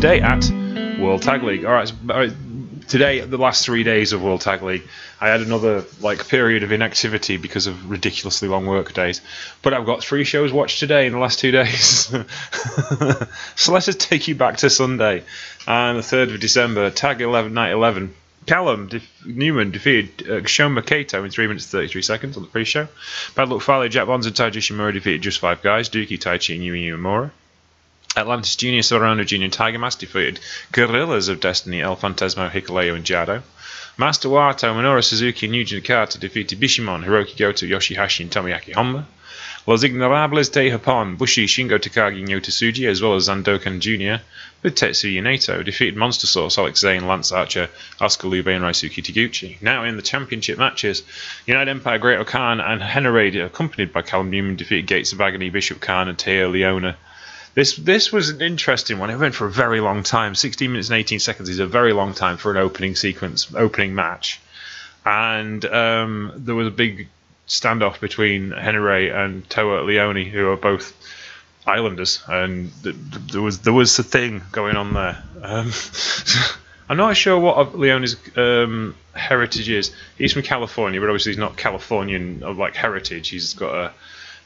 today at World Tag League. All right, all right, today the last three days of World Tag League, I had another like period of inactivity because of ridiculously long work days. But I've got three shows watched today in the last two days. so let's just take you back to Sunday, and the third of December, Tag 11, Night 11. Callum Newman defeated uh, Shoma Kato in 3 minutes 33 seconds on the pre show. Bad Luck Fale, Jack Bonza, and Taiji Ishimori defeated just five guys Douki, Taichi, and Yuya Uemura. Atlantis Junior, Soberano Junior, Tiger Mask defeated Gorillas of Destiny, El Phantasmo, Hikuleo, and Jado. Master Wato, Minoru Suzuki, and Yuji Nagata defeated Bishamon, Hiroki Goto, Yoshihashi, and Tomoaki Honma. Los Ignorables de Japón, Bushi, Shingo Takagi, and Yota as well as Zandokan Jr., with Tetsuya Naito, defeated Monster Sauce, Alex Zane, Lance Archer, Oskar Leube, and Ryusuke Taguchi. Now in the championship matches, United Empire, Great-O-Khan, and Henare, accompanied by Callum Newman, defeated Gates of Agony, Bishop Kaun, and Toa Liona. This this was an interesting one. It went for a very long time. 16 minutes and 18 seconds is a very long time for an opening sequence, opening match. And um, there was a big standoff between Henry and Toa Liona, who are both Islanders, and th- th- there was there was a thing going on there. Um, I'm not sure what Liona's um, heritage is. He's from California, but obviously he's not Californian of like heritage. He's got a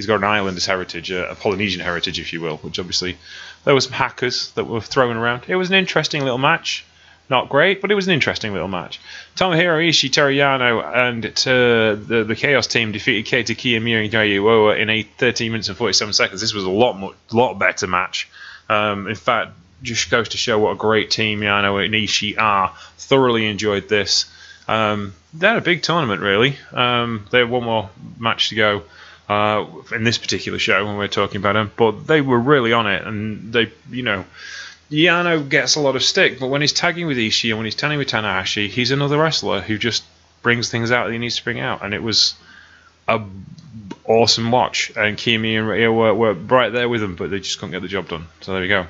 he's got an Islanders heritage, a, a Polynesian heritage, if you will. Which obviously there were some hackers that were thrown around. It was an interesting little match. Not great, but it was an interesting little match. Tomohiro Ishii, Toru Yano, and uh, the the Chaos team defeated Keita Kiyomiya and Yayuoa in a 13 minutes and 47 seconds. This was a lot more, lot better match. Um, in fact, just goes to show what a great team Yano and Ishii are. Thoroughly enjoyed this. Um, they had a big tournament, really. Um, they had one more match to go uh, in this particular show when we're talking about them, but they were really on it, and they, you know, Yano gets a lot of stick, but when he's tagging with Ishii and when he's tagging with Tanahashi, he's another wrestler who just brings things out that he needs to bring out, and it was a awesome watch. And Kimi and Rio were, were right there with them, but they just couldn't get the job done. So there we go.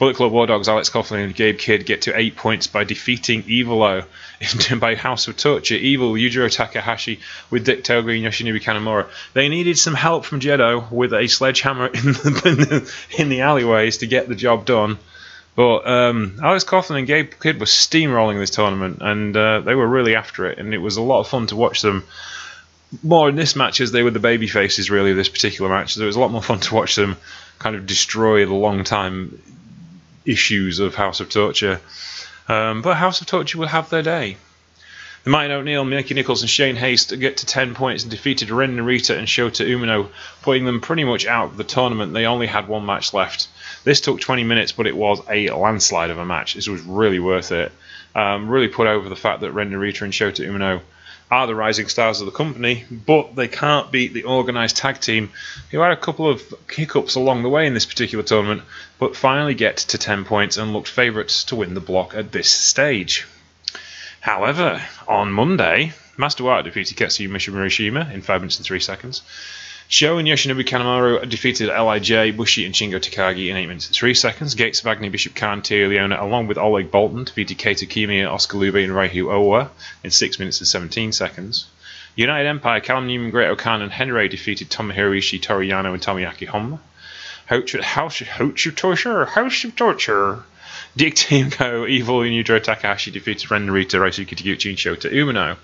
Bullet Club War Dogs, Alex Coughlin and Gabe Kidd get to eight points by defeating Evilo by House of Torture. Evil, Yujiro Takahashi with Dick Togo and Yoshinobu Kanemaru. They needed some help from Jado with a sledgehammer in the, in the alleyways to get the job done. But um, Alex Coughlin and Gabe Kidd were steamrolling this tournament, and uh, they were really after it, and it was a lot of fun to watch them. More in this match as they were the baby faces, really, of this particular match. So it was a lot more fun to watch them kind of destroy the long time issues of House of Torture. Um, but House of Torture will have their day. The Mighty Don't Kneel, Mikey Nichols, and Shane Haste get to 10 points and defeated Ren Narita and Shota Umino, putting them pretty much out of the tournament. They only had one match left. This took 20 minutes, but it was a landslide of a match. This was really worth it. Um, really put over the fact that Ren Narita and Shota Umino are the rising stars of the company, but they can't beat the organised tag team, who had a couple of hiccups along the way in this particular tournament, but finally get to 10 points and looked favourites to win the block at this stage. However, on Monday, Master Wato defeated Ketsuya Mishima in 5 minutes and 3 seconds. Sho and Yoshinobu Kanemaru defeated Lij, Bushi, and Shingo Takagi in 8 minutes and 3 seconds. Gates of Agony, Bishop Kaun, Toa Liona, along with Oleg Bolton, defeated Keita Kiyomiya, Oskar Leube, and Ryohei Oiwa in 6 minutes and 17 seconds. United Empire, Callum Newman, Great-O-Khan, and Henry defeated Tomohiro Ishii, Toru Yano, and Tomoaki Honma. House of Torture, House of Torture. Dick Team Go, Evil, and Yujiro Takahashi defeated Ren Narita, Ryusuke Taguchi, and Shota Umino.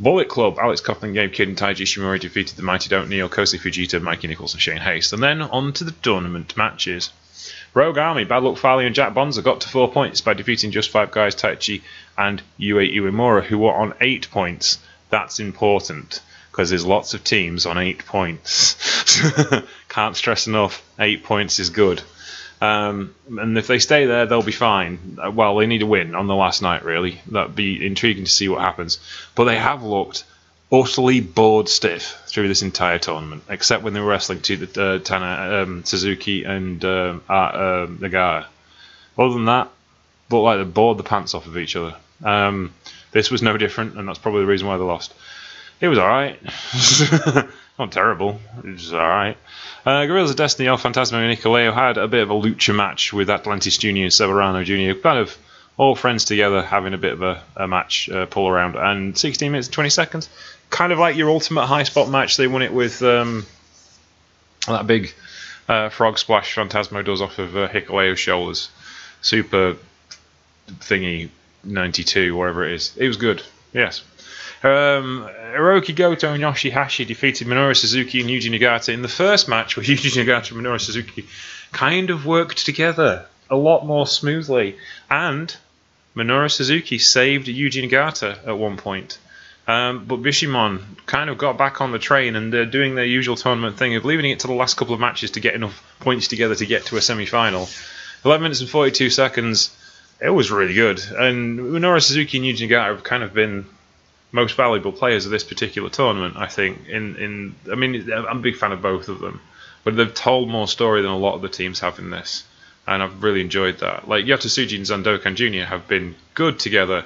Bullet Club, Alex Coughlin, Gabe Kidd, and Taiji Ishimori defeated the Mighty Don't Kneel, Kosei Fujita, Mikey Nichols, and Shane Haste. And then on to the tournament matches. Rogue Army, Bad Luck Fale, and Jack Bonza got to four points by defeating just five guys, Taichi and Yuya Uemura, who were on eight points. That's important because there's lots of teams on eight points. Can't stress enough, eight points is good. Um, and if they stay there, they'll be fine. Uh, Well, they need a win on the last night, really. That'd be intriguing to see what happens. But they have looked utterly bored stiff through this entire tournament, except when they were wrestling to the uh, Tana, um, Suzuki and um, uh, uh, Nagara. Other than that, looked like they bored the pants off of each other. Um, this was no different, and that's probably the reason why they lost. It was alright. Not terrible. It was alright. Uh, Gorillas of Destiny, El Phantasmo, and Hikuleo had a bit of a lucha match with Atlantis Jr. and Soberano Jr. Kind of all friends together having a bit of a, a match uh, pull around. And 16 minutes and 20 seconds. Kind of like your ultimate high spot match. They won it with um, that big uh, frog splash Phantasmo does off of uh, shoulders. Super thingy 92, whatever it is. It was good. Yes. Um, Hiroki Goto and Yoshihashi defeated Minoru Suzuki and Yuji Nagata in the first match where Yuji Nagata and Minoru Suzuki kind of worked together a lot more smoothly. And Minoru Suzuki saved Yuji Nagata at one point. Um, but Bishamon kind of got back on the train and they're doing their usual tournament thing of leaving it to the last couple of matches to get enough points together to get to a semi final. 11 minutes and 42 seconds. It was really good. And Minoru Suzuki and Yuji Nagata have kind of been most valuable players of this particular tournament, I think. In, in I mean, I'm a big fan of both of them. But they've told more story than a lot of the teams have in this. And I've really enjoyed that. Like Yota and Zandokan Jr. have been good together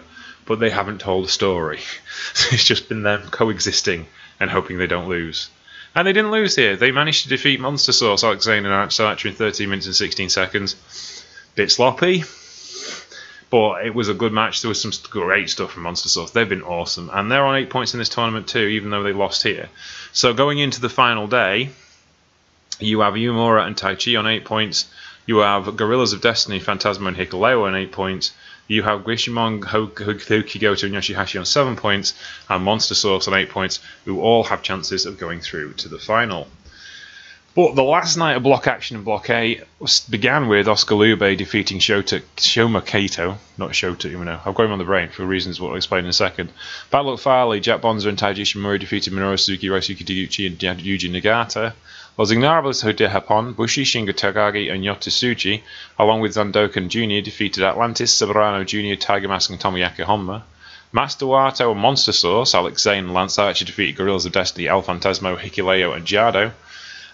but they haven't told a story. it's just been them coexisting and hoping they don't lose. And they didn't lose here. They managed to defeat Monster Sauce, Alex and Arch Archer in 13 minutes and 16 seconds. Bit sloppy, but it was a good match. There was some great stuff from Monster Sauce. They've been awesome. And they're on eight points in this tournament too, even though they lost here. So going into the final day, you have Uemura and Taichi on eight points. You have Gorillas of Destiny, Phantasmo and Hikuleo on eight points. You have Bishamon, Hoki Goto, and Yoshihashi on seven points, and Monster Sauce on eight points, who all have chances of going through to the final. But the last night of block action in Block A began with Oskar Leube defeating Shota, Shoma Kato, not Shota Umino. I've got him on the brain for reasons we'll explain in a second. Bad Luck Fale, Jack Bonza, and Taiji Ishimori defeated Minoru Suzuki, Ryusuke Taguchi, and Yuji Nagata. Los Ignorables de Japón, Bushi, Shingo Takagi, and Yota along with Zandokan Jr., defeated Atlantis, Soberano Jr., Tiger Mask, and Tomoaki Honma. Master Wato and Monster Sauce, Alex Zane and Lance Archer defeated Gorillas of Destiny, El Phantasmo, Hikuleo, and Jado.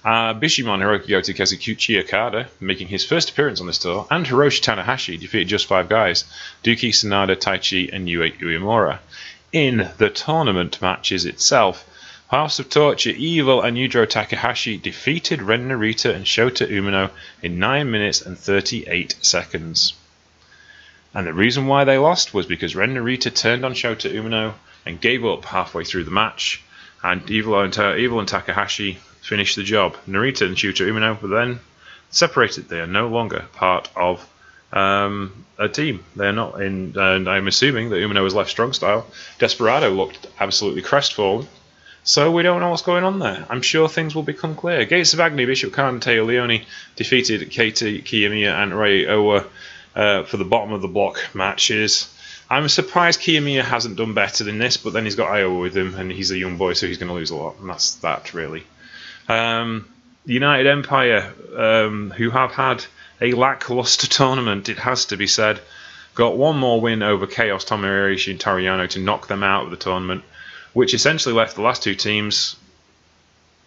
Uh, Bishamon Hiroki Goto Kazuchika Okada, making his first appearance on this tour, and Hiroshi Tanahashi defeated just five guys, Douki Sanada, Taichi, and Yuya Uemura. In the tournament matches itself, House of Torture, Evil, and Yujiro Takahashi defeated Ren Narita and Shota Umino in 9 minutes and 38 seconds. And the reason why they lost was because Ren Narita turned on Shota Umino and gave up halfway through the match, and Evil and, Evil and Takahashi finished the job. Narita and Shota Umino were then separated. They are no longer part of um, a team. They're not in, and I'm assuming that Umino was left strong style. Desperado looked absolutely crestfallen so we don't know what's going on there. I'm sure things will become clear. Gates of Agony, Bishop Kaun, Toa Liona defeated Keita Kiyomiya and Ray Owa uh, for the bottom of the block matches. I'm surprised Kiyomiya hasn't done better than this, but then he's got Oiwa with him, and he's a young boy, so he's going to lose a lot, and that's that really. Um, United Empire, um, who have had a lackluster tournament, it has to be said, got one more win over Chaos, Tomohiro Ishii, and Toru Yano to knock them out of the tournament which essentially left the last two teams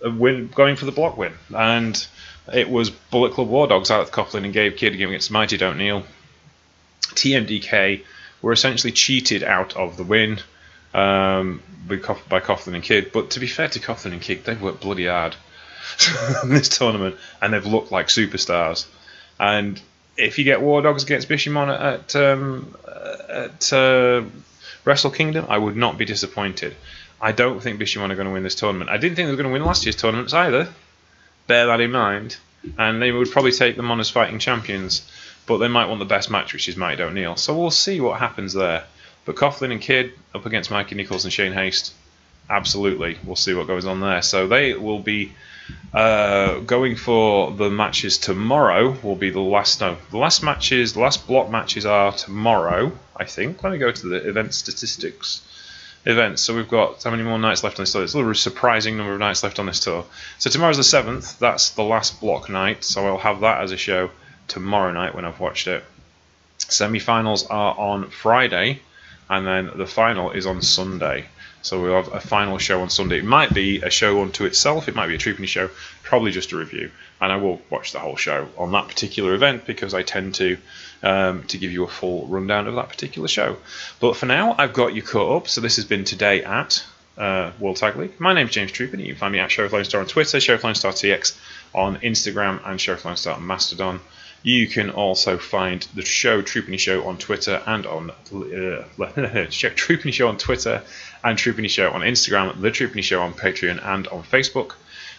win going for the block win. And it was Bullet Club War Dogs, Alex Coughlin and Gabe Kidd against Mighty Don't Kneel. TMDK were essentially cheated out of the win um, by Coughlin and Kidd. But to be fair to Coughlin and Kidd, they've worked bloody hard this tournament and they've looked like superstars. And if you get War Dogs against Bishamon at, um, at uh, Wrestle Kingdom, I would not be disappointed. I don't think Bishamon are going to win this tournament. I didn't think they were going to win last year's tournaments either. Bear that in mind. And they would probably take them on as fighting champions. But they might want the best match, which is Mike O'Neill. So we'll see what happens there. But Coughlin and Kidd up against Mikey Nichols and Shane Haste. Absolutely. We'll see what goes on there. So they will be uh, going for the matches tomorrow. Will be the last. No, the last matches, the last block matches are tomorrow. I think. Let me go to the event statistics. Events. So we've got how many more nights left on this tour? It's a little surprising number of nights left on this tour. So tomorrow's the seventh. That's the last block night. So I'll have that as a show tomorrow night when I've watched it. Semi-finals are on Friday, and then the final is on Sunday. So we'll have a final show on Sunday. It might be a show unto itself. It might be a Troopany show. Probably just a review. And I will watch the whole show on that particular event because I tend to um, to give you a full rundown of that particular show. But for now, I've got you caught up. So this has been today at uh, World Tag League. My name's James Troopany. You can find me at ShowFlyingStar on Twitter, ShowFlyingStarTX on Instagram, and ShowFlyingStar on Mastodon. You can also find the show Troopany Show on Twitter and on uh, Troopany Show on Twitter and Troopany Show on Instagram, The Troopany Show on Patreon and on Facebook.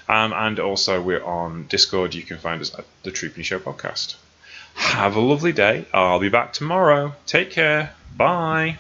Um, and also, we're on Discord. You can find us at the Trooping Show podcast. Have a lovely day. I'll be back tomorrow. Take care. Bye.